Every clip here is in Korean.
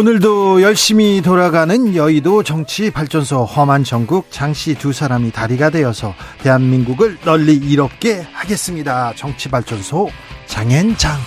오늘도 열심히 돌아가는 여의도 정치 발전소 험한 전국 장씨 두 사람이 다리가 되어서 대한민국을 널리 이롭게 하겠습니다. 정치 발전소 장앤장.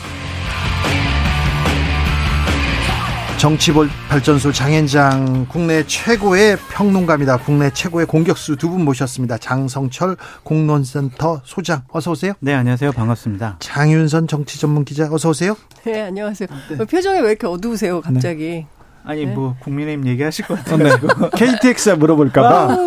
정치발전소 장현장 국내 최고의 평론가입니다. 국내 최고의 공격수 두 분 모셨습니다. 장성철 공론센터 소장 어서 오세요. 네 안녕하세요 반갑습니다. 장윤선 정치 전문 기자 어서 오세요. 네 안녕하세요. 네. 표정이 왜 이렇게 어두우세요 갑자기? 네. 아니 네. 뭐 국민의힘 얘기하실 것 같아요. KTX 물어볼까봐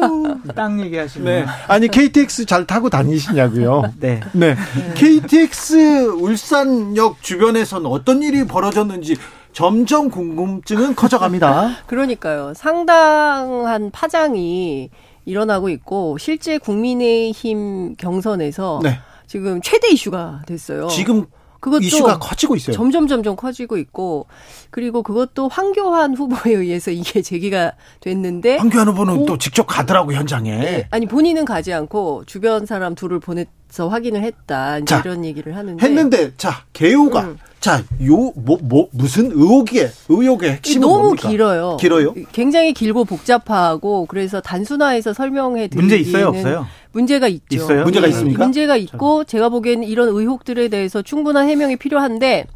땅 얘기하시는. 네. 아니 KTX 잘 타고 다니시냐고요. 네. 네. KTX 울산역 주변에서는 어떤 일이 벌어졌는지 점점 궁금증은 커져갑니다. 그러니까요. 상당한 파장이 일어나고 있고 실제 국민의힘 경선에서 네. 지금 최대 이슈가 됐어요. 지금 그것도 이슈가 커지고 있어요. 점점 점점 커지고 있고 그리고 그것도 황교안 후보에 의해서 이게 제기가 됐는데 황교안 후보는 고, 또 직접 가더라고 현장에. 네, 아니 본인은 가지 않고 주변 사람 둘을 보내서 확인을 했다. 자, 이런 얘기를 하는데 했는데 자 개요가 음. 자, 요, 뭐, 뭐, 무슨 의혹의, 의혹의 핵심은 너무 뭡니까? 길어요. 길어요? 굉장히 길고 복잡하고, 그래서 단순화해서 설명해 드리기는 문제 있어요, 없어요? 문제가 있죠. 있어요? 문제가 네. 있습니까? 문제가 있고, 제가 보기에는 이런 의혹들에 대해서 충분한 해명이 필요한데,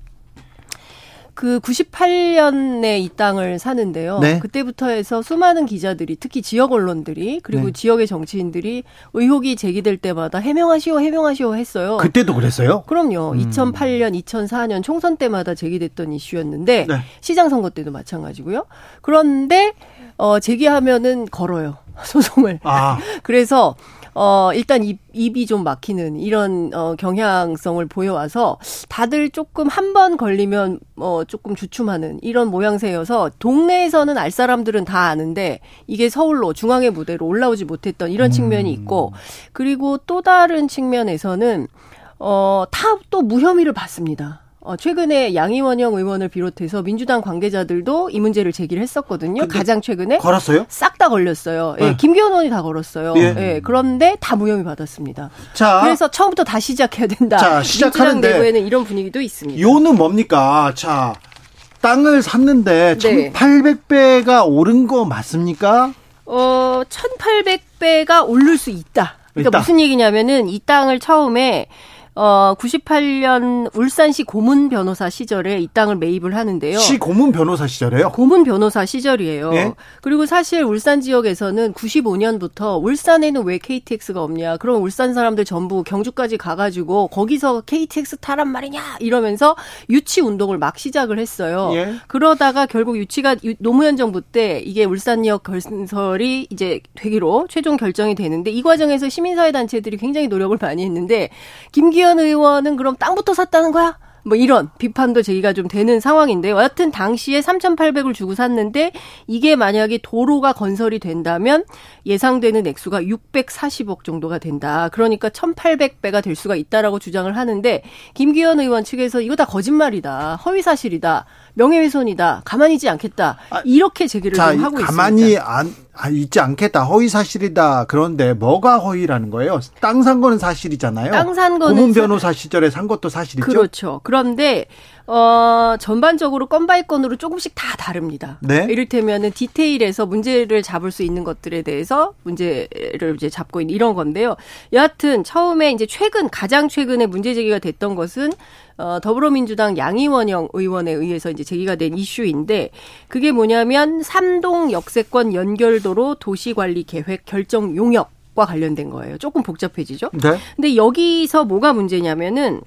그 98년에 이 땅을 사는데요. 네. 그때부터 해서 수많은 기자들이 특히 지역 언론들이 그리고 네. 지역의 정치인들이 의혹이 제기될 때마다 해명하시오 해명하시오 했어요. 그때도 그랬어요? 그럼요. 음. 2008년, 2004년 총선 때마다 제기됐던 이슈였는데 네. 시장 선거 때도 마찬가지고요. 그런데 어 제기하면은 걸어요. 소송을. 아. 그래서 어, 일단 입, 입이 좀 막히는 이런 어, 경향성을 보여와서 다들 조금 한 번 걸리면 어, 조금 주춤하는 이런 모양새여서 동네에서는 알 사람들은 다 아는데 이게 서울로 중앙의 무대로 올라오지 못했던 이런 측면이 있고 음. 그리고 또 다른 측면에서는 어, 다또 무혐의를 받습니다. 어, 최근에 양이원영 의원을 비롯해서 민주당 관계자들도 이 문제를 제기를 했었거든요. 가장 최근에 걸었어요? 싹 다 걸렸어요. 예, 네. 김기현 의원이 다 걸었어요. 예. 예. 그런데 다 무혐의 받았습니다. 자, 그래서 처음부터 다 시작해야 된다. 자, 시작하는데 내부에는 이런 분위기도 있습니다. 요는 뭡니까? 자, 땅을 샀는데 네. 1,800배가 오른 거 맞습니까? 어, 1,800배가 오를 수 있다. 그러니까 있다. 무슨 얘기냐면은 이 땅을 처음에 어 98년 울산시 고문 변호사 시절에 이 땅을 매입을 하는데요. 시 고문 변호사 시절에요? 고문 변호사 시절이에요. 예? 그리고 사실 울산 지역에서는 95년부터 울산에는 왜 KTX가 없냐? 그럼 울산 사람들 전부 경주까지 가가지고 거기서 KTX 타란 말이냐? 이러면서 유치 운동을 막 시작을 했어요. 예? 그러다가 결국 유치가 노무현 정부 때 이게 울산역 건설이 이제 되기로 최종 결정이 되는데 이 과정에서 시민사회 단체들이 굉장히 노력을 많이 했는데 김기 김기현 의원은 그럼 땅부터 샀다는 거야? 뭐 이런 비판도 제기가 좀 되는 상황인데요. 여하튼 당시에 3,800을 주고 샀는데 이게 만약에 도로가 건설이 된다면 예상되는 액수가 640억 정도가 된다. 그러니까 1,800배가 될 수가 있다라고 주장을 하는데 김기현 의원 측에서 이거 다 거짓말이다. 허위 사실이다. 명예훼손이다. 가만히 있지 않겠다. 아, 이렇게 제기를 자, 하고 가만히 있습니다. 가만히 아, 있지 않겠다. 허위 사실이다. 그런데 뭐가 허위라는 거예요? 땅 산 거는 사실이잖아요. 땅 산 거는 고문 변호사 시절에 산 것도 사실이죠. 그렇죠. 그런데 어, 전반적으로 건 by 건으로 조금씩 다 다릅니다. 네? 이를테면은 디테일에서 문제를 잡을 수 있는 것들에 대해서 문제를 이제 잡고 있는 이런 건데요. 여하튼 처음에 이제 최근 가장 최근에 문제 제기가 됐던 것은 어, 더불어민주당 양이원영 의원에 의해서 이제 제기가 된 이슈인데 그게 뭐냐면 삼동 역세권 연결도로 도시관리 계획 결정 용역 과 관련된 거예요. 조금 복잡해지죠. 네. 근데 여기서 뭐가 문제냐면은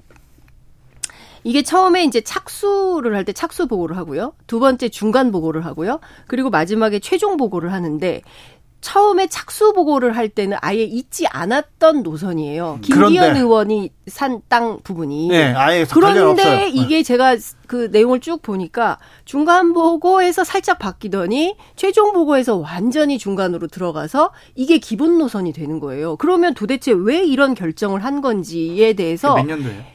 이게 처음에 이제 착수를 할 때 착수 보고를 하고요. 두 번째 중간 보고를 하고요. 그리고 마지막에 최종 보고를 하는데 처음에 착수 보고를 할 때는 아예 잊지 않았던 노선이에요. 김기현. 의원이 산 땅 부분이. 네, 아예 그런데 이게 제가 그 내용을 쭉 보니까 중간 보고에서 살짝 바뀌더니 최종 보고에서 완전히 중간으로 들어가서 이게 기본 노선이 되는 거예요. 그러면 도대체 왜 이런 결정을 한 건지에 대해서 몇 년도예요?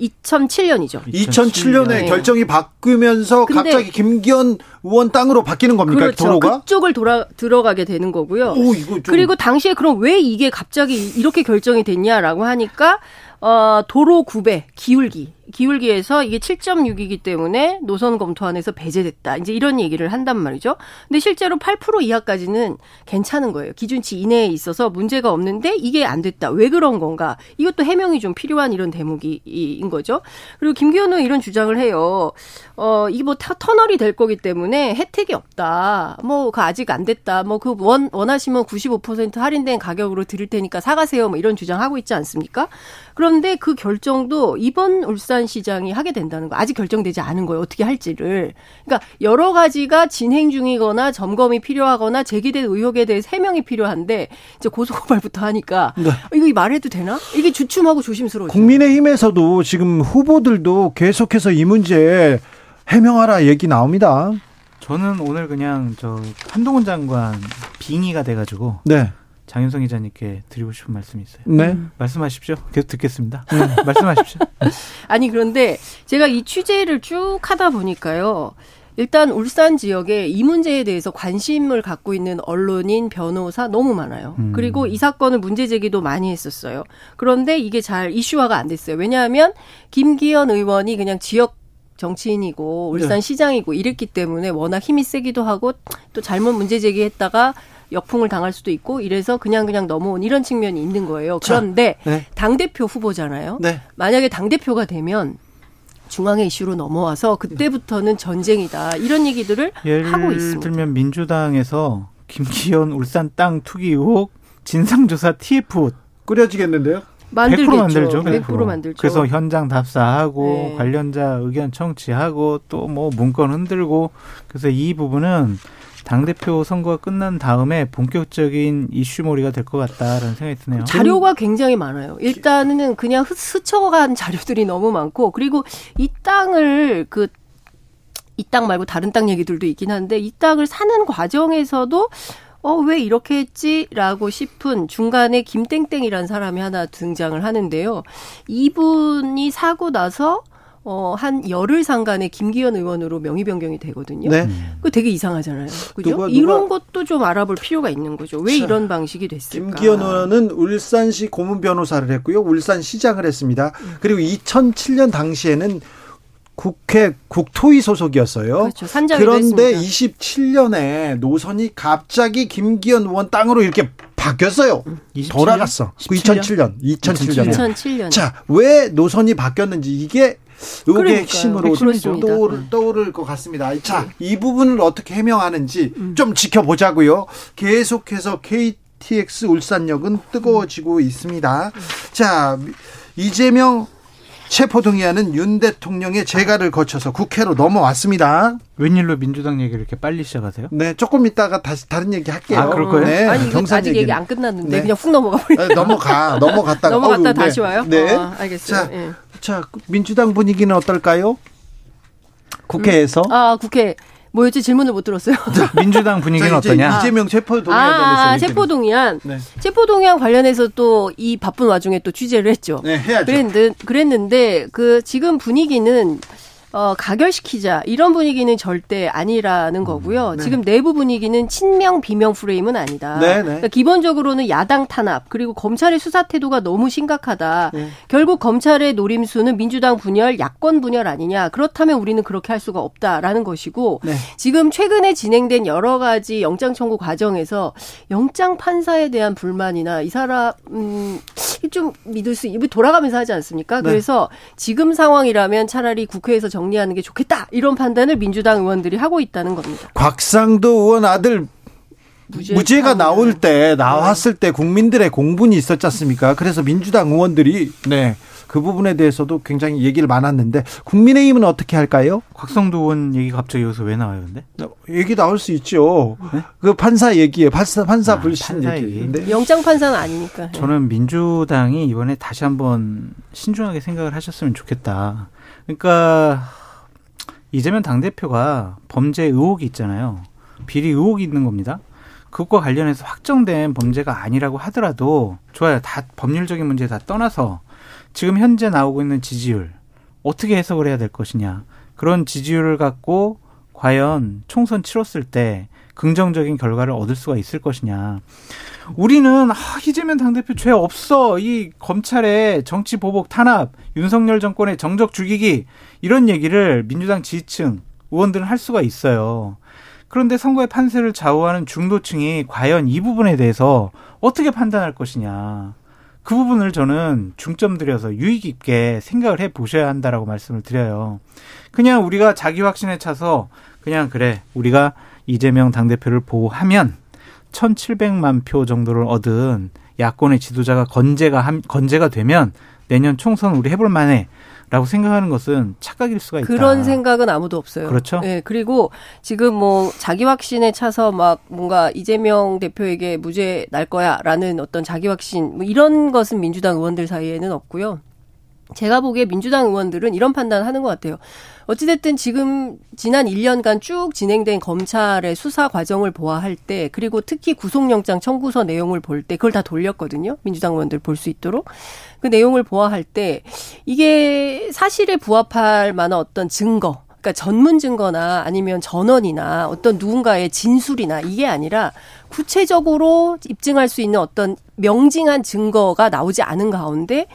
2007년이죠. 2007년에 네. 결정이 바뀌면서 갑자기 김기현 의원 땅으로 바뀌는 겁니까? 그렇죠. 도로가? 그쪽을 돌아 들어가게 되는 거고요. 오, 이거 좀... 그리고 당시에 그럼 왜 이게 갑자기 이렇게 결정이 됐냐라고 하니까 어, 도로 구배, 기울기. 기울기에서 이게 7.6이기 때문에 노선 검토안에서 배제됐다. 이제 이런 얘기를 한단 말이죠. 근데 실제로 8% 이하까지는 괜찮은 거예요. 기준치 이내에 있어서 문제가 없는데 이게 안 됐다. 왜 그런 건가? 이것도 해명이 좀 필요한 이런 대목인 거죠. 그리고 김기현 의원 이런 주장을 해요. 어, 이게 뭐 터널이 될 거기 때문에 혜택이 없다. 뭐, 그 아직 안 됐다. 뭐, 그 원, 원하시면 95% 할인된 가격으로 드릴 테니까 사가세요. 뭐 이런 주장하고 있지 않습니까? 그런데 그 결정도 이번 울산 시장이 하게 된다는 거 아직 결정되지 않은 거예요. 어떻게 할지를. 그러니까 여러 가지가 진행 중이거나 점검이 필요하거나 제기된 의혹에 대해 해명이 필요한데 이제 고소고발부터 하니까 네. 이거 말해도 되나? 이게 주춤하고 조심스러워. 국민의힘에서도 지금 후보들도 계속해서 이 문제 해명하라 얘기 나옵니다. 저는 오늘 그냥 저 한동훈 장관 빙의가 돼가지고 네. 장윤성 기자님께 드리고 싶은 말씀이 있어요. 네. 말씀하십시오. 계속 듣겠습니다. 네. 말씀하십시오. 아니 그런데 제가 이 취재를 쭉 하다 보니까요. 일단 울산 지역에 이 문제에 대해서 관심을 갖고 있는 언론인, 변호사 너무 많아요. 음. 그리고 이 사건을 문제 제기도 많이 했었어요. 그런데 이게 잘 이슈화가 안 됐어요. 왜냐하면 김기현 의원이 그냥 지역 정치인이고 울산 네. 시장이고 이랬기 때문에 워낙 힘이 세기도 하고 또 잘못 문제 제기했다가 역풍을 당할 수도 있고 이래서 그냥 그냥 넘어온 이런 측면이 있는 거예요. 그런데 네. 당 대표 후보잖아요. 네. 만약에 당 대표가 되면 중앙의 이슈로 넘어와서 그때부터는 전쟁이다 이런 얘기들을 하고 있습니다. 예를 들면 민주당에서 김기현 울산 땅 투기 의혹 진상조사 TF 꾸려지겠는데요? 만들겠죠. 100% 만들죠. 100%, 100% 만들죠. 그래서 현장 답사하고 네. 관련자 의견 청취하고 또 뭐 문건 흔들고 그래서 이 부분은 당대표 선거가 끝난 다음에 본격적인 이슈몰이가 될 것 같다라는 생각이 드네요. 자료가 굉장히 많아요. 일단은 그냥 스쳐간 자료들이 너무 많고 그리고 이 땅을 그 이 땅 말고 다른 땅 얘기들도 있긴 한데 이 땅을 사는 과정에서도 어, 왜 이렇게 했지 라고 싶은 중간에 김땡땡이라는 사람이 하나 등장을 하는데요. 이분이 사고 나서 어, 한 열흘 상간에 김기현 의원으로 명의 변경이 되거든요. 네. 그 되게 이상하잖아요. 그죠? 누가, 누가, 이런 것도 좀 알아볼 필요가 있는 거죠. 왜 자, 이런 방식이 됐을까? 김기현 의원은 울산시 고문 변호사를 했고요. 울산시장을 했습니다. 음. 그리고 2007년 당시에는 국회 국토위 소속이었어요. 그렇죠. 그런데 했습니다. 27년에 노선이 갑자기 김기현 의원 땅으로 이렇게 바뀌었어요. 27년? 돌아갔어. 17년? 2007년. 2007년. 2007년. 자, 왜 노선이 바뀌었는지 이게 의혹의 핵심으로 떠오를, 떠오를 것 같습니다. 자, 네. 이 부분을 어떻게 해명하는지 음. 좀 지켜보자고요. 계속해서 KTX 울산역은 뜨거워지고 음. 있습니다. 자, 이재명 체포동의안은 윤 대통령의 재가를 거쳐서 국회로 넘어왔습니다. 웬일로 민주당 얘기를 이렇게 빨리 시작하세요? 네, 조금 있다가 다시 다른 얘기 할게요. 아, 그럴 거예요? 네, 아니, 경산 아직 얘기 안 끝났는데 네. 그냥 훅 넘어가 버려. 네, 넘어가, 넘어갔다가 넘어갔다 다시 와요? 네, 어, 알겠어요. 자, 예. 자, 민주당 분위기는 어떨까요? 국회에서? 음. 아, 국회. 뭐였지 질문을 못 들었어요. 민주당 분위기는 어떠냐? 이재명 체포 동의안 아, 아 체포 동의안. 네. 체포 동의안 관련해서 또 이 바쁜 와중에 또 취재를 했죠. 네, 해야죠. 그랬는데, 그랬는데 그 지금 분위기는 어, 가결시키자 이런 분위기는 절대 아니라는 거고요. 음, 네. 지금 내부 분위기는 친명 비명 프레임은 아니다. 네, 네. 그러니까 기본적으로는 야당 탄압 그리고 검찰의 수사 태도가 너무 심각하다. 네. 결국 검찰의 노림수는 민주당 분열, 야권 분열 아니냐. 그렇다면 우리는 그렇게 할 수가 없다라는 것이고 네. 지금 최근에 진행된 여러 가지 영장 청구 과정에서 영장 판사에 대한 불만이나 이 사람 음, 좀 믿을 수 돌아가면서 하지 않습니까? 네. 그래서 지금 상황이라면 차라리 국회에서 정리하는 게 좋겠다 이런 판단을 민주당 의원들이 하고 있다는 겁니다. 곽상도 의원 아들 무죄 가 나올 때 나왔을 때 국민들의 공분이 있었지 않습니까? 그래서 민주당 의원들이 네 그 부분에 대해서도 굉장히 얘기를 많았는데 국민의힘은 어떻게 할까요? 곽성도 의원 얘기 갑자기 여기서 왜 나와요, 근데? 얘기 나올 수 있죠. 네? 그 판사 얘기예요. 판사 판사 아, 불신 판사 얘기. 얘기. 영장 판사는 아니니까. 저는 민주당이 이번에 다시 한번 신중하게 생각을 하셨으면 좋겠다. 그러니까 이재명 당 대표가 범죄 의혹이 있잖아요. 비리 의혹이 있는 겁니다. 그것과 관련해서 확정된 범죄가 아니라고 하더라도 좋아요. 다 법률적인 문제 다 떠나서 지금 현재 나오고 있는 지지율 어떻게 해석을 해야 될 것이냐. 그런 지지율을 갖고 과연 총선 치렀을 때 긍정적인 결과를 얻을 수가 있을 것이냐. 우리는 아, 이재명 당대표 죄 없어. 이 검찰의 정치 보복 탄압, 윤석열 정권의 정적 죽이기 이런 얘기를 민주당 지지층 의원들은 할 수가 있어요. 그런데 선거의 판세를 좌우하는 중도층이 과연 이 부분에 대해서 어떻게 판단할 것이냐. 그 부분을 저는 중점 들여서 유익 있게 생각을 해 보셔야 한다라고 말씀을 드려요. 그냥 우리가 자기 확신에 차서 그냥 그래 우리가 이재명 당대표를 보호하면 1,700만 표 정도를 얻은 야권의 지도자가 건재가 건재가 되면 내년 총선 우리 해볼 만해. 라고 생각하는 것은 착각일 수가 있다. 그런 생각은 아무도 없어요. 그렇죠. 네, 그리고 지금 뭐 자기 확신에 차서 막 뭔가 이재명 대표에게 무죄 날 거야 라는 어떤 자기 확신 뭐 이런 것은 민주당 의원들 사이에는 없고요. 제가 보기에 민주당 의원들은 이런 판단을 하는 것 같아요. 어찌됐든 지금 지난 1년간 쭉 진행된 검찰의 수사 과정을 보아할 때 그리고 특히 구속영장 청구서 내용을 볼 때 그걸 다 돌렸거든요. 민주당 의원들 볼 수 있도록. 그 내용을 보아할 때 이게 사실에 부합할 만한 어떤 증거 그러니까 전문 증거나 아니면 전원이나 어떤 누군가의 진술이나 이게 아니라 구체적으로 입증할 수 있는 어떤 명징한 증거가 나오지 않은 가운데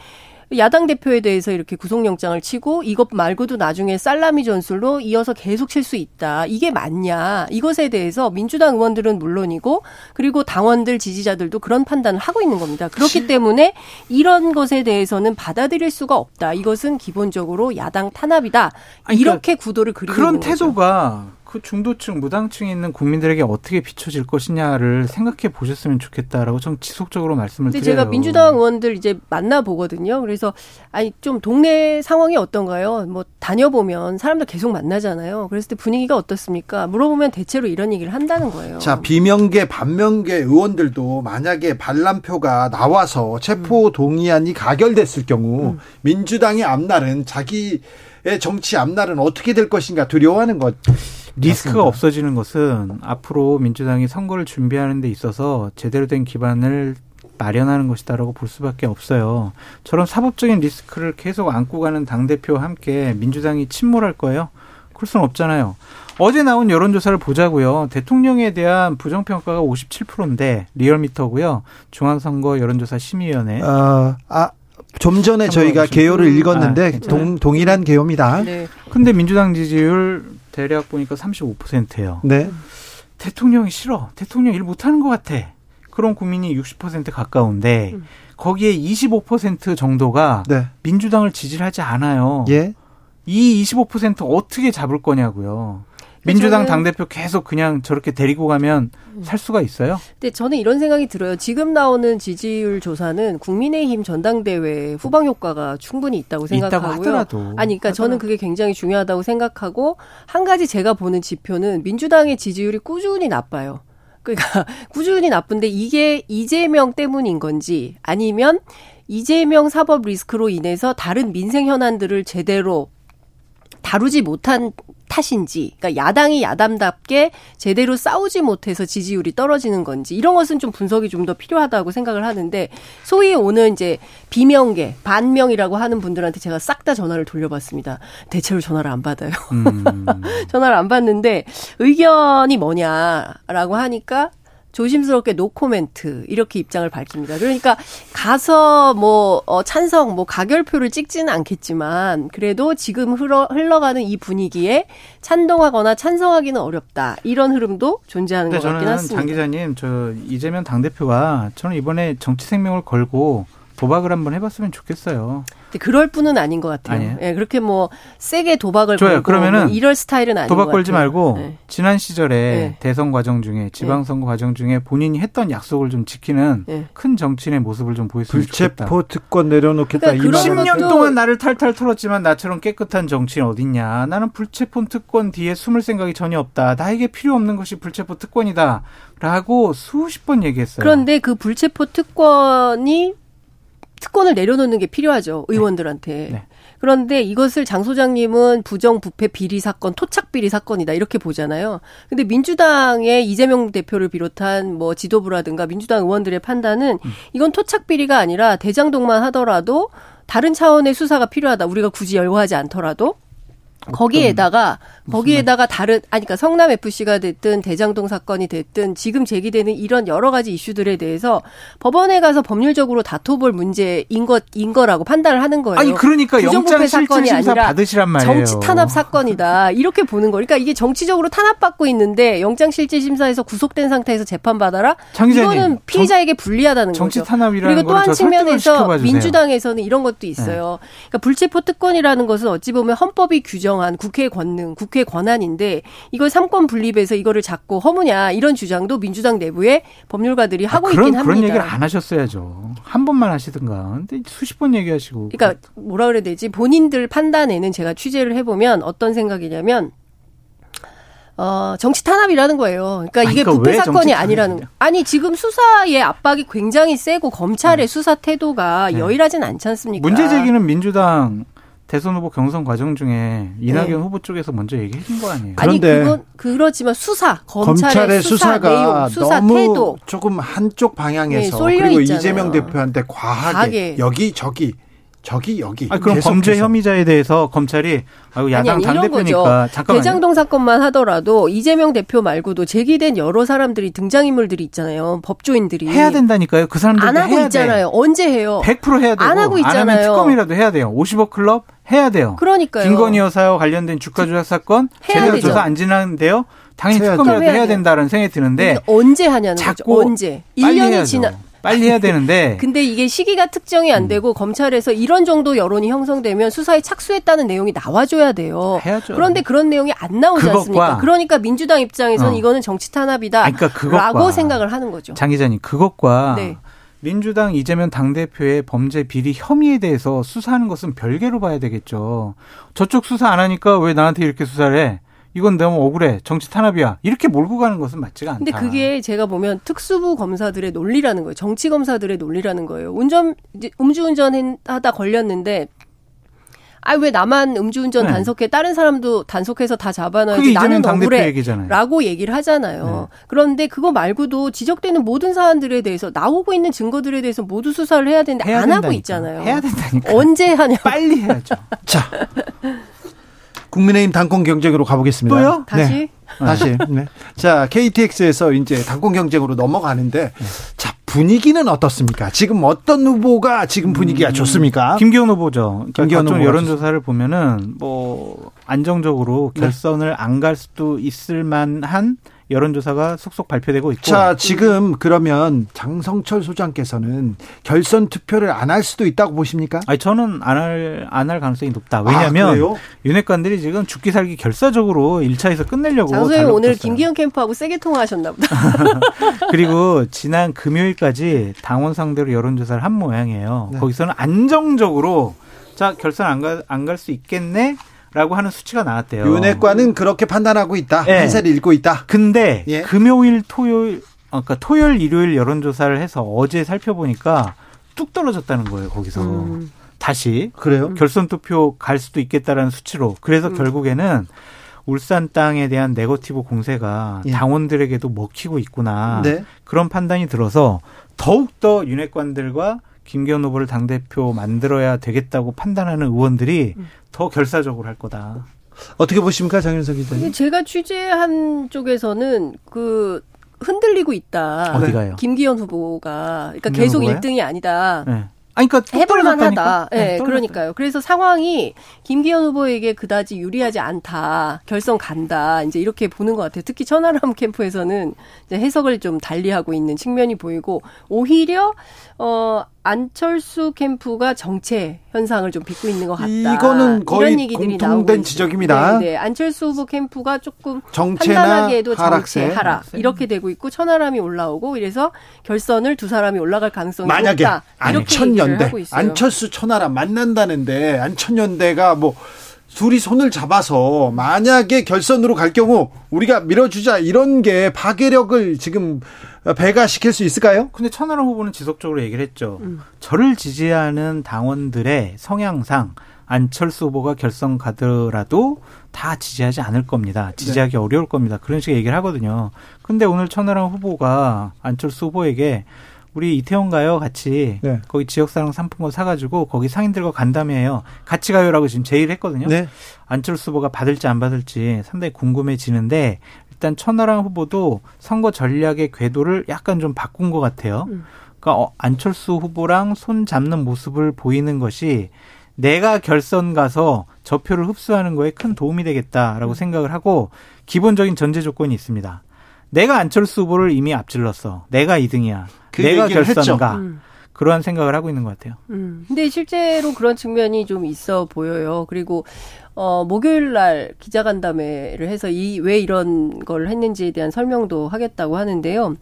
야당 대표에 대해서 이렇게 구속영장을 치고 이것 말고도 나중에 살라미 전술로 이어서 계속 칠 수 있다. 이게 맞냐. 이것에 대해서 민주당 의원들은 물론이고 그리고 당원들 지지자들도 그런 판단을 하고 있는 겁니다. 그렇기 때문에 이런 것에 대해서는 받아들일 수가 없다. 이것은 기본적으로 야당 탄압이다. 그러니까 이렇게 구도를 그리고 그런 태도가 그 중도층, 무당층에 있는 국민들에게 어떻게 비춰질 것이냐를 생각해 보셨으면 좋겠다라고 좀 지속적으로 말씀을 근데 드려요. 제가 민주당 의원들 이제 만나 보거든요. 그래서 아니 좀 동네 상황이 어떤가요? 뭐 다녀보면 사람들 계속 만나잖아요. 그랬을 때 분위기가 어떻습니까? 물어보면 대체로 이런 얘기를 한다는 거예요. 자, 비명계, 반명계 의원들도 만약에 반란표가 나와서 체포 동의안이 가결됐을 경우 음. 민주당의 앞날은 자기 의 정치 앞날은 어떻게 될 것인가 두려워하는 것. 리스크가 맞습니다. 없어지는 것은 앞으로 민주당이 선거를 준비하는 데 있어서 제대로 된 기반을 마련하는 것이다라고 볼 수밖에 없어요. 저런 사법적인 리스크를 계속 안고 가는 당대표와 함께 민주당이 침몰할 거예요? 그럴 수는 없잖아요. 어제 나온 여론조사를 보자고요. 대통령에 대한 부정평가가 57%인데 리얼미터고요. 중앙선거 여론조사 심의위원회. 어, 아, 좀 전에 저희가 개요를 읽었는데 아, 동, 동일한 개요입니다. 네. 근데 민주당 지지율 대략 보니까 35%예요. 네. 대통령이 싫어. 대통령 일 못하는 것 같아. 그런 국민이 60% 가까운데 음. 거기에 25% 정도가 네. 민주당을 지지하지 않아요. 예. 이 25% 어떻게 잡을 거냐고요. 민주당 당 대표 계속 그냥 저렇게 데리고 가면 살 수가 있어요? 근데 저는 이런 생각이 들어요. 지금 나오는 지지율 조사는 국민의힘 전당대회 후방 효과가 충분히 있다고 생각하고요. 하더라도. 아니, 그러니까 하더라도. 저는 그게 굉장히 중요하다고 생각하고 한 가지 제가 보는 지표는 민주당의 지지율이 꾸준히 나빠요. 그러니까 꾸준히 나쁜데 이게 이재명 때문인 건지 아니면 이재명 사법 리스크로 인해서 다른 민생 현안들을 제대로 다루지 못한 탓인지, 그러니까 야당이 야당답게 제대로 싸우지 못해서 지지율이 떨어지는 건지 이런 것은 좀 분석이 좀 더 필요하다고 생각을 하는데 소위 오는 이제 비명계 반명이라고 하는 분들한테 제가 싹 다 전화를 돌려봤습니다. 대체로 전화를 안 받아요. 음. 전화를 안 받는데 의견이 뭐냐라고 하니까 조심스럽게 노코멘트 이렇게 입장을 밝힙니다. 그러니까 가서 뭐 어, 찬성 뭐 가결표를 찍지는 않겠지만 그래도 지금 흘러 흘러가는 이 분위기에 찬동하거나 찬성하기는 어렵다 이런 흐름도 존재하는 것 같긴 합니다. 장 기자님 저 이재명 당 대표가 저는 이번에 정치 생명을 걸고 도박을 한번 해봤으면 좋겠어요. 그럴 뿐은 아닌 것 같아요. 아니에요? 예, 그렇게 뭐 세게 도박을 좋아요. 걸고 그러면은 뭐 이럴 스타일은 아닌 도박 걸지 말고 네. 지난 시절에 네. 대선 과정 중에 지방선거 네. 과정 중에 본인이 했던 약속을 좀 지키는 네. 큰 정치인의 모습을 좀 보였으면 좋겠다. 불체포 특권 내려놓겠다. 그러니까 10년 동안 나를 탈탈 털었지만 나처럼 깨끗한 정치인 어딨냐. 나는 불체포 특권 뒤에 숨을 생각이 전혀 없다. 나에게 필요 없는 것이 불체포 특권이다. 라고 수십 번 얘기했어요. 그런데 그 불체포 특권이 특권을 내려놓는 게 필요하죠. 네. 의원들한테. 네. 네. 그런데 이것을 장 소장님은 부정 부패 비리 사건, 토착 비리 사건이다 이렇게 보잖아요. 근데 민주당의 이재명 대표를 비롯한 뭐 지도부라든가 민주당 의원들의 판단은 음. 이건 토착 비리가 아니라 대장동만 하더라도 다른 차원의 수사가 필요하다. 우리가 굳이 열거하지 않더라도 거기에다가 거기에다가 다른 아니 그러니까 성남 FC가 됐든 대장동 사건이 됐든 지금 제기되는 이런 여러 가지 이슈들에 대해서 법원에 가서 법률적으로 다퉈볼 문제인 것인 거라고 판단을 하는 거예요. 아니 그러니까 영장 사건이 아니라 받으시란 말이에요. 정치 탄압 사건이다 이렇게 보는 거. 그러니까 이게 정치적으로 탄압받고 있는데 영장 실질 심사에서 구속된 상태에서 재판 받아라. 이거는 피의자에게 불리하다는 정치 거죠. 탄압이라는 그리고 또 한 측면에서 민주당에서는 이런 것도 있어요. 네. 그러니까 불체포 특권이라는 것은 어찌 보면 헌법이 규정 규정한 국회 권능, 국회 권한인데 이걸 삼권 분립해서 이거를 잡고 허무냐 이런 주장도 민주당 내부의 법률가들이 하고 아, 그런, 있긴 합니다. 그런 얘기를 안 하셨어야죠. 한 번만 하시든가. 근데 수십 번 얘기하시고. 그러니까 뭐라 그래야 되지? 본인들 판단에는 제가 취재를 해보면 어떤 생각이냐면 어, 정치 탄압이라는 거예요. 그러니까 이게 그러니까 부패 사건이 아니라는 거. 아니, 지금 수사의 압박이 굉장히 세고 검찰의 네. 수사 태도가 네. 여일하진 않지 않습니까? 문제 제기는 민주당 대선 후보 경선 과정 중에 이낙연 네. 후보 쪽에서 먼저 얘기해 준 거 아니에요? 아니 그건 그렇지만 수사 검찰의, 검찰의 수사 가 내용, 수사 너무 태도 조금 한쪽 방향에서 네, 그리고 있잖아요. 이재명 대표한테 과하게, 과하게. 여기 저기 저기 여기. 아 그럼 범죄 혐의자에 대해서 검찰이 아유 야당 당 대표니까 잠깐만 대장동 사건만 하더라도 이재명 대표 말고도 제기된 여러 사람들이 등장 인물들이 있잖아요. 법조인들이 해야 된다니까요. 그 사람들 안 하고 있잖아요. 돼. 언제 해요? 100% 해야 되고 안 하고 있잖아요. 안 하면 특검이라도 해야 돼요. 50억 클럽 해야 돼요. 그러니까요. 김건희 여사와 관련된 주가 조작 사건 제대로 조사 안 지났는데요. 당연히 특검이라도 해야, 해야 된다는 생각이 드는데 언제 하냐는 거죠. 언제? 1년이 지나 빨리 해야 되는데. 근데 이게 시기가 특정이 안 음. 되고 음. 검찰에서 이런 정도 여론이 형성되면 수사에 착수했다는 내용이 나와줘야 돼요. 해야죠. 그런데 그런 내용이 안 나오지 않습니까? 그러니까 민주당 입장에서는 어. 이거는 정치 탄압이다. 그러니까 라고 생각을 하는 거죠. 장 기자님 그것과 네. 민주당 이재명 당대표의 범죄 비리 혐의에 대해서 수사하는 것은 별개로 봐야 되겠죠. 저쪽 수사 안 하니까 왜 나한테 이렇게 수사를 해? 이건 너무 억울해. 정치 탄압이야. 이렇게 몰고 가는 것은 맞지가 않다. 근데 그게 제가 보면 특수부 검사들의 논리라는 거예요. 정치 검사들의 논리라는 거예요. 운전 이제 음주운전 하다 걸렸는데 아 왜 나만 음주운전 네. 단속해 다른 사람도 단속해서 다 잡아놔야지 나는 억울해라고 얘기를 하잖아요. 네. 그런데 그거 말고도 지적되는 모든 사안들에 대해서 나오고 있는 증거들에 대해서 모두 수사를 해야 되는데 해야 안 된다니까. 하고 있잖아요. 해야 된다니까. 언제 하냐? 빨리 해야죠. 자. 국민의힘 당권 경쟁으로 가보겠습니다. 또요? 다시? 네. 다시. 네. 자, KTX에서 이제 당권 경쟁으로 넘어가는데, 자, 분위기는 어떻습니까? 지금 어떤 후보가 지금 분위기가 음, 좋습니까? 김기현 후보죠. 김기현 후보 여론조사를 보면은 뭐 안정적으로 네. 결선을 네. 안갈 수도 있을 만한 여론조사가 속속 발표되고 있고. 자, 지금 그러면 장성철 소장께서는 결선 투표를 안 할 수도 있다고 보십니까? 아니, 저는 안 할, 안 할 가능성이 높다. 왜냐하면 아, 윤핵관들이 지금 죽기 살기 결사적으로 1차에서 끝내려고. 장소영 오늘 김기현 캠프하고 세게 통화하셨나 보다. 그리고 지난 금요일까지 당원 상대로 여론조사를 한 모양이에요. 네. 거기서는 안정적으로 자, 결선 안 갈, 안 갈 수 있겠네? 라고 하는 수치가 나왔대요. 윤핵관은 그렇게 판단하고 있다. 네. 판세를 읽고 있다. 근데 예. 금요일, 토요일, 아, 그러니까 토요일, 일요일 여론조사를 해서 어제 살펴보니까 뚝 떨어졌다는 거예요. 거기서 음. 다시 그래요? 결선 투표 갈 수도 있겠다라는 수치로. 그래서 음. 결국에는 울산 땅에 대한 네거티브 공세가 예. 당원들에게도 먹히고 있구나. 네. 그런 판단이 들어서 더욱 더 윤핵관들과 김기현 후보를 당대표 만들어야 되겠다고 판단하는 의원들이 음. 더 결사적으로 할 거다. 어떻게 보십니까, 장윤석 기자님? 제가 취재한 쪽에서는 그 흔들리고 있다. 어디가요? 김기현 후보가 그러니까 계속 후보가요? 1등이 아니다. 네. 아니, 그러니까 해볼 만하다. 예, 네, 그러니까요. 그래서 상황이 김기현 후보에게 그다지 유리하지 않다. 결선 간다. 이제 이렇게 보는 것 같아요. 특히 천하람 캠프에서는 이제 해석을 좀 달리하고 있는 측면이 보이고 오히려 어 안철수 캠프가 정체 현상을 좀 빚고 있는 것 같다. 이거는 거의 공통된 지적입니다. 네, 네, 안철수 후보 캠프가 조금 판단하기에도 하락세. 정체 하락 하락세. 이렇게 되고 있고 천하람이 올라오고 이래서 결선을 두 사람이 올라갈 가능성이 만약에 높다. 안천연대 안철수 천하람 만난다는데 안천연대가 뭐 둘이 손을 잡아서 만약에 결선으로 갈 경우 우리가 밀어주자 이런 게 파괴력을 지금 배가 시킬 수 있을까요? 근데 천하람 후보는 지속적으로 얘기를 했죠. 음. 저를 지지하는 당원들의 성향상 안철수 후보가 결선 가더라도 다 지지하지 않을 겁니다. 지지하기 네. 어려울 겁니다. 그런 식의 얘기를 하거든요. 근데 오늘 천하람 후보가 안철수 후보에게 우리 이태원 가요 같이 네. 거기 지역사랑 상품권 사가지고 거기 상인들과 간담회해요 같이 가요라고 지금 제의를 했거든요. 네. 안철수 후보가 받을지 안 받을지 상당히 궁금해지는데 일단 천하람 후보도 선거 전략의 궤도를 약간 좀 바꾼 것 같아요. 음. 그러니까 어, 안철수 후보랑 손 잡는 모습을 보이는 것이 내가 결선 가서 저 표를 흡수하는 거에 큰 도움이 되겠다라고 음. 생각을 하고 기본적인 전제 조건이 있습니다. 내가 안철수 후보를 이미 앞질렀어. 내가 2등이야. 그 내가 결선 가. 음. 그러한 생각을 하고 있는 것 같아요. 음. 근데 실제로 그런 측면이 좀 있어 보여요. 그리고 어 목요일 날 기자간담회를 해서 이 왜 이런 걸 했는지에 대한 설명도 하겠다고 하는데요.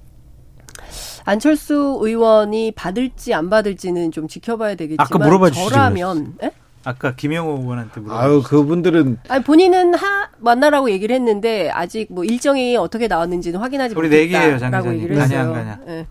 안철수 의원이 받을지 안 받을지는 좀 지켜봐야 되겠지만 아까 물어봐 저라면 에? 아까 김영호 의원한테 물어. 아유 그분들은 아니 본인은 하 만나라고 얘기를 했는데 아직 뭐 일정이 어떻게 나왔는지는 확인하지 우리 못했다라고 얘기를 했어요. 가냐 안 가냐. 네.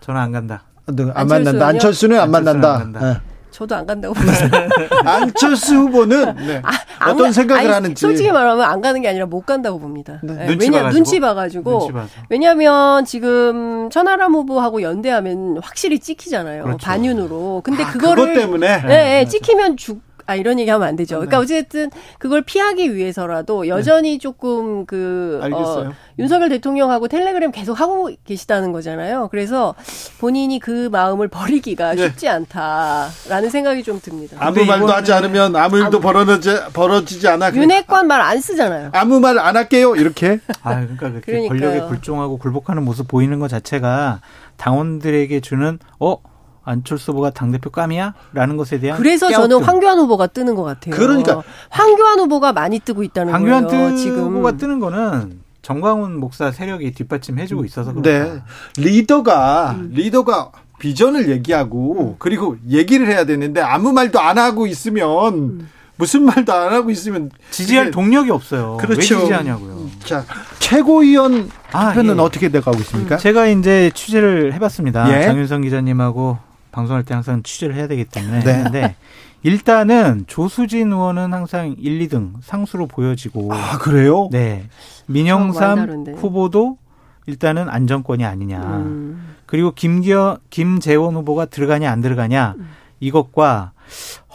저는 안 간다. 네, 안 만난다. 안철수는 안 만난다. 안 네. 저도 안 간다고 보세요. 안철수 후보는 네. 아, 어떤 생각을 아니, 하는지. 솔직히 말하면 안 가는 게 아니라 못 간다고 봅니다. 네. 네. 눈치 왜냐 봐가지고? 눈치 봐가지고. 눈치 왜냐하면 지금 천하람 후보하고 연대하면 확실히 찍히잖아요. 그렇죠. 반윤으로. 근데 아, 그거를 그것 때문에 네, 네 찍히면 죽 아, 이런 얘기 하면 안 되죠. 그러니까 네. 어쨌든 그걸 피하기 위해서라도 여전히 네. 조금 그, 어, 윤석열 대통령하고 텔레그램 계속 하고 계시다는 거잖아요. 그래서 본인이 그 마음을 버리기가 네. 쉽지 않다라는 생각이 좀 듭니다. 아무 말도 하지 않으면 아무 일도 벌어지, 벌어지지 않아. 윤핵관 말 안 쓰잖아요. 아무 말 안 할게요. 이렇게. 아, 그러니까 그렇게 그러니까요. 권력에 굴종하고 굴복하는 모습 보이는 것 자체가 당원들에게 주는, 어? 안철수 후보가 당대표 깜이야? 라는 것에 대한 그래서 깨우뜸. 저는 황교안 후보가 뜨는 것 같아요. 그러니까 황교안 후보가 많이 뜨고 있다는 황교안 거예요. 황교안 지금 후보가 뜨는 거는 정광훈 목사 세력이 뒷받침해주고 있어서 그렇다. 네. 리더가 음. 리더가 비전을 얘기하고 음. 그리고 얘기를 해야 되는데 아무 말도 안 하고 있으면 음. 무슨 말도 안 하고 있으면 지지할 동력이 없어요. 그렇죠. 왜 지지하냐고요. 음. 자 최고위원 투표는 아, 예. 어떻게 돼가고 있습니까? 제가 이제 취재를 해봤습니다. 예. 장윤성 기자님하고 방송할 때 항상 취재를 해야 되기 때문에 네. 했는데 일단은 조수진 의원은 항상 1, 2등 상수로 보여지고 아 그래요? 네 민영삼 후보도 일단은 안정권이 아니냐 음. 그리고 김기어 김재원 후보가 들어가냐 안 들어가냐 음. 이것과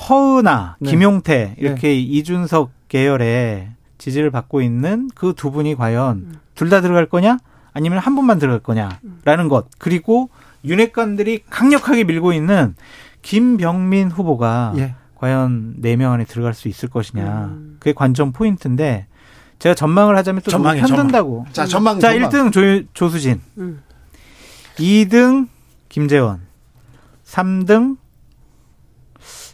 허은아 네. 김용태 네. 이렇게 네. 이준석 계열의 지지를 받고 있는 그 두 분이 과연 음. 둘다 들어갈 거냐 아니면 한 분만 들어갈 거냐라는 것 그리고 윤핵관들이 강력하게 밀고 있는 김병민 후보가 예. 과연 네 명 안에 들어갈 수 있을 것이냐. 음. 그게 관전 포인트인데 제가 전망을 하자면 또 전망이 편든다고. 자, 전망. 자, 전망. 1등 조, 조수진. 음. 2등 김재원. 3등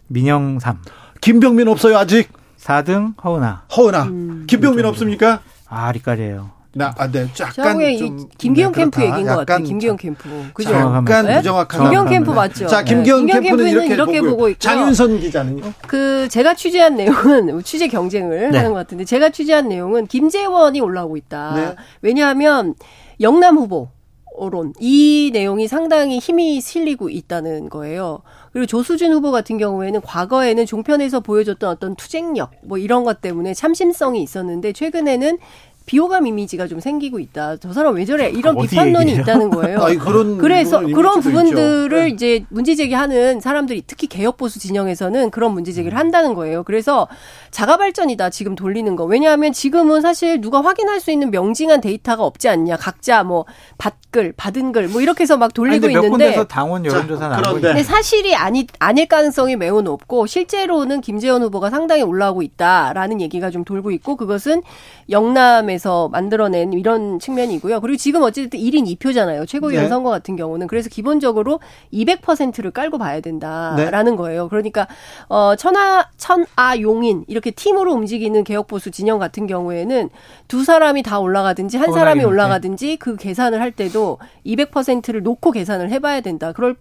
민영삼. 김병민 없어요, 아직. 4등 허은아. 허은아. 음. 김병민 없습니까? 아, 리까지예요. 나, 아, 네, 약간 좀 김기현 네, 캠프 얘기인 것 같아요. 김기현 캠프. 그죠? 약간 네? 부정확한. 김기현 캠프 맞죠? 자, 김기현, 네. 캠프는, 캠프는 이렇게, 이렇게 보고, 보고 있고. 장윤선 기자는요? 그 제가 취재한 내용은 취재 경쟁을 네. 하는 것 같은데 제가 취재한 내용은 김재원이 올라오고 있다. 네. 왜냐하면 영남 후보 언론 이 내용이 상당히 힘이 실리고 있다는 거예요. 그리고 조수진 후보 같은 경우에는 과거에는 종편에서 보여줬던 어떤 투쟁력 뭐 이런 것 때문에 참심성이 있었는데 최근에는 비호감 이미지가 좀 생기고 있다. 저 사람 왜 저래? 이런 비판론이? 있다는 거예요. 아니, 그런 그래서 그런 부분들을 네. 이제 문제 제기하는 사람들이 특히 개혁 보수 진영에서는 그런 문제 제기를 음. 한다는 거예요. 그래서 자가 발전이다 지금 돌리는 거. 왜냐하면 지금은 사실 누가 확인할 수 있는 명징한 데이터가 없지 않냐. 각자 뭐 받글, 받은 글 뭐 이렇게 해서 막 돌리고 아니, 있는데 몇 군데서 당원 여론조사 나오고 근데 사실이 아니 아닐 가능성이 매우 높고 실제로는 김재원 후보가 상당히 올라오고 있다라는 얘기가 좀 돌고 있고 그것은 영남에 관련해서 만들어낸 이런 측면이고요. 그리고 지금 어쨌든 1인 2표잖아요. 최고위원 네. 선거 같은 경우는. 그래서 기본적으로 200%를 깔고 봐야 된다라는 네. 거예요. 그러니까 어 천하 천아 용인 이렇게 팀으로 움직이는 개혁 보수 진영 같은 경우에는 두 사람이 다 올라가든지 한 사람이 올라가든지 그 계산을 할 때도 200%를 놓고 계산을 해 봐야 된다. 그럴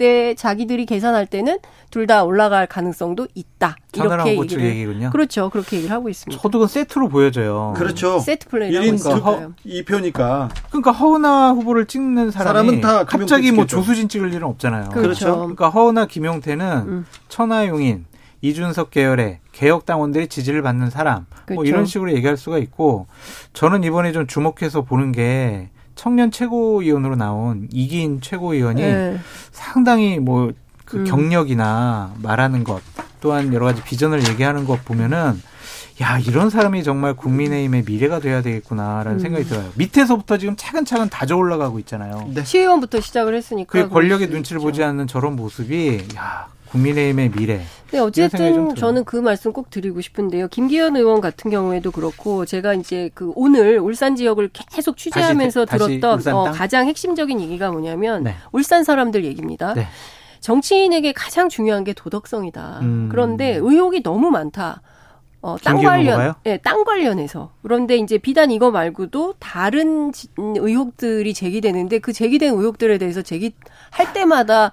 때 자기들이 계산할 때는 둘 다 올라갈 가능성도 있다. 이렇게 얘기를 얘기군요. 그렇죠. 그렇게 얘기를 하고 있습니다. 저도 그 세트로 보여져요. 그렇죠. 세트 플레이라고 있으니까요. 2표니까. 그러니까 허은하 후보를 찍는 사람이 다 갑자기 뭐 조수진 찍을 일은 없잖아요. 그렇죠. 그렇죠. 그러니까 허은하 김용태는 음. 천하용인 이준석 계열의 개혁 당원들의 지지를 받는 사람 뭐 그렇죠. 뭐 이런 식으로 얘기할 수가 있고 저는 이번에 좀 주목해서 보는 게 청년 최고위원으로 나온 이기인 최고위원이 네. 상당히 뭐그 음. 경력이나 말하는 것 또한 여러 가지 비전을 얘기하는 것 보면은 야 이런 사람이 정말 국민의힘의 미래가 돼야 되겠구나라는 음. 생각이 들어요. 밑에서부터 지금 차근차근 다져 올라가고 있잖아요. 네. 시의원부터 시작을 했으니까 그 권력의 눈치를 보지 않는 저런 모습이 야 국민의힘의 미래. 네, 어쨌든 저는 그 말씀 꼭 드리고 싶은데요. 김기현 의원 같은 경우에도 그렇고 제가 이제 그 오늘 울산 지역을 계속 취재하면서 다시, 들었던 어, 가장 핵심적인 얘기가 뭐냐면 네. 울산 사람들 얘기입니다. 네. 정치인에게 가장 중요한 게 도덕성이다. 음. 그런데 의혹이 너무 많다. 어, 땅 관련, 예, 네, 땅 관련해서. 그런데 이제 비단 이거 말고도 다른 의혹들이 제기되는데 그 제기된 의혹들에 대해서 제기할 때마다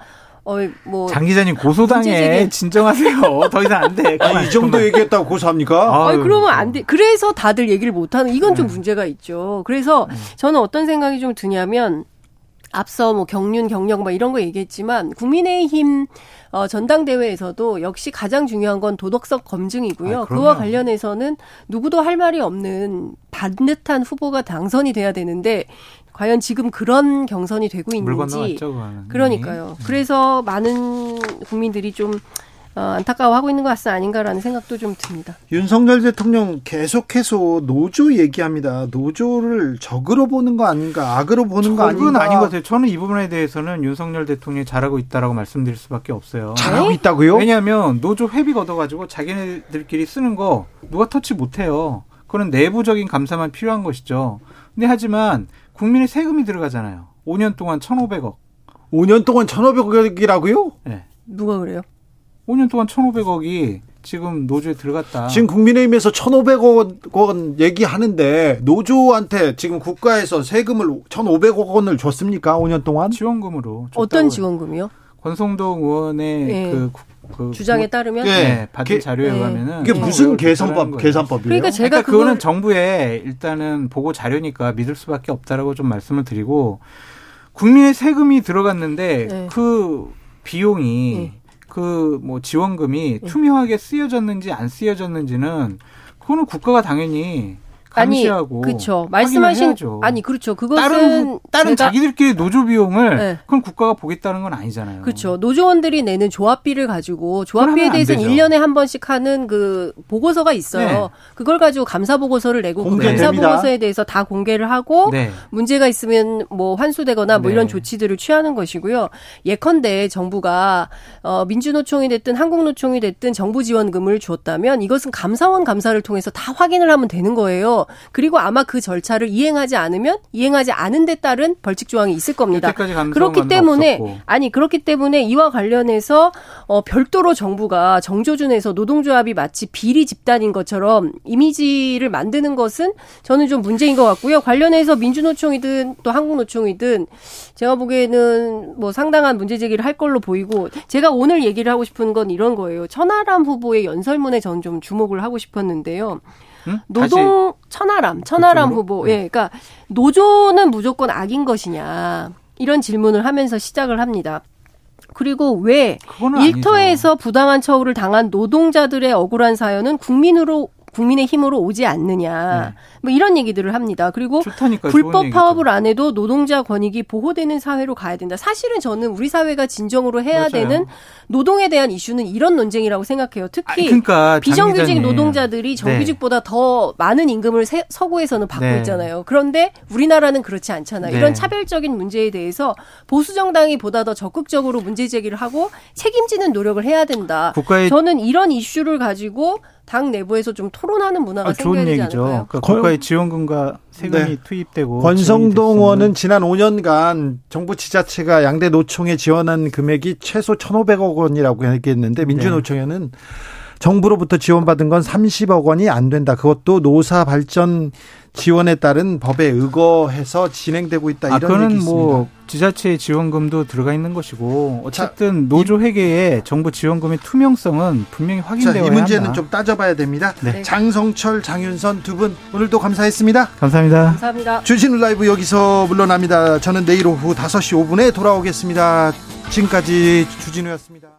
어이 뭐장 기자님 고소당해 진정하세요. 더 이상 안 돼. 아, 이 정도 얘기했다고 고소합니까? 아유, 그러면 안 돼. 그래서 다들 얘기를 못 하는 이건 좀 네. 문제가 있죠. 그래서 네. 저는 어떤 생각이 좀 드냐면 앞서 뭐 경륜 경력 뭐 이런 거 얘기했지만 국민의힘 어, 전당대회에서도 역시 가장 중요한 건 도덕성 검증이고요. 아, 그와 관련해서는 누구도 할 말이 없는 반듯한 후보가 당선이 돼야 되는데 과연 지금 그런 경선이 되고 있는지 그러니까요. 네. 그래서 많은 국민들이 좀 어, 안타까워하고 있는 것같 아닌가라는 생각도 좀 듭니다. 윤석열 대통령 계속해서 노조 얘기합니다. 노조를 적으로 보는 거 아닌가, 악으로 보는 거 아닌가? 그건 아닌 것 같아요. 저는 이 부분에 대해서는 윤석열 대통령이 잘하고 있다라고 말씀드릴 수밖에 없어요. 잘하고 있다고요? 왜냐하면 노조 회비 걷어가지고 자기네들끼리 쓰는 거 누가 터치 못해요. 그런 내부적인 감사만 필요한 것이죠. 근데 하지만 국민의 세금이 들어가잖아요. 5년 동안 1,500억. 5년 동안 1,500억이라고요? 네. 누가 그래요? 5년 동안 1,500억이 지금 노조에 들어갔다. 지금 국민의힘에서 1,500억 원 얘기하는데 노조한테 지금 국가에서 세금을 1,500억 원을 줬습니까? 5년 동안? 지원금으로. 어떤 지원금이요? 권성동 의원의 네. 그, 그 주장에 따르면 네, 네 받은 게, 자료에 네. 의하면은 이게 무슨 계산법 계산법이에요? 그러니까 제가 그러니까 그거는 그걸... 정부의 일단은 보고 자료니까 믿을 수밖에 없다라고 좀 말씀을 드리고 국민의 세금이 들어갔는데 네. 그 비용이 네. 그뭐 지원금이 네. 투명하게 쓰여졌는지 안 쓰여졌는지는 그거는 국가가 당연히 감시하고 아니, 그렇죠. 말씀하신 아니 그렇죠. 그것은 다른 다른 자기들끼리 노조 비용을 네. 그럼 국가가 보겠다는 건 아니잖아요. 그렇죠. 노조원들이 내는 조합비를 가지고 조합비에 대해서는 1년에 한 번씩 하는 그 보고서가 있어요. 네. 그걸 가지고 감사 보고서를 내고 그 감사 보고서에 대해서 다 공개를 하고 네. 문제가 있으면 뭐 환수되거나 뭐 네. 이런 조치들을 취하는 것이고요. 예컨대 정부가 어 민주노총이 됐든 한국노총이 됐든 정부 지원금을 줬다면 이것은 감사원 감사를 통해서 다 확인을 하면 되는 거예요. 그리고 아마 그 절차를 이행하지 않으면 이행하지 않은 데 따른 벌칙 조항이 있을 겁니다. 그렇기 때문에 없었고. 아니 그렇기 때문에 이와 관련해서 어 별도로 정부가 정조준에서 노동조합이 마치 비리 집단인 것처럼 이미지를 만드는 것은 저는 좀 문제인 것 같고요. 관련해서 민주노총이든 또 한국노총이든 제가 보기에는 뭐 상당한 문제 제기를 할 걸로 보이고 제가 오늘 얘기를 하고 싶은 건 이런 거예요. 천하람 후보의 연설문에 저는 좀 주목을 하고 싶었는데요. 응? 노동 천하람 천하람 후보 네. 예 그러니까 노조는 무조건 악인 것이냐 이런 질문을 하면서 시작을 합니다. 그리고 왜 일터에서 부당한 처우를 당한 노동자들의 억울한 사연은 국민으로 국민의 힘으로 오지 않느냐. 네. 뭐 이런 얘기들을 합니다. 그리고 좋다니까, 불법 파업을 안 해도 노동자 권익이 보호되는 사회로 가야 된다. 사실은 저는 우리 사회가 진정으로 해야 맞아요. 되는 노동에 대한 이슈는 이런 논쟁이라고 생각해요. 특히 아니, 그러니까, 비정규직 노동자들이 네. 정규직보다 네. 더 많은 임금을 세, 서구에서는 받고 네. 있잖아요. 그런데 우리나라는 그렇지 않잖아요. 네. 이런 차별적인 문제에 대해서 보수 정당이 보다 더 적극적으로 문제 제기를 하고 책임지는 노력을 해야 된다. 저는 이런 이슈를 가지고 당 내부에서 좀 토론하는 문화가 아, 생겨야 좋은 되지 얘기죠. 않을까요? 그러니까 국가의 지원금과 세금이 네. 투입되고 권성동 의원은 지난 5년간 정부 지자체가 양대 노총에 지원한 금액이 최소 1,500억 원이라고 얘기했는데 민주노총에는 정부로부터 지원받은 건 30억 원이 안 된다. 그것도 노사 발전 지원에 따른 법에 의거해서 진행되고 있다. 아, 이런 그거는 얘기 있습니다. 뭐 지자체 지원금도 들어가 있는 것이고 어쨌든 노조 회계에 정부 지원금의 투명성은 분명히 자, 확인되어야 이 문제는 한다. 좀 따져봐야 됩니다. 네. 장성철, 장윤선 두 분 오늘도 감사했습니다. 감사합니다. 감사합니다. 주진우 라이브 여기서 물러납니다. 저는 내일 오후 5시 5분에 돌아오겠습니다. 지금까지 주진우였습니다.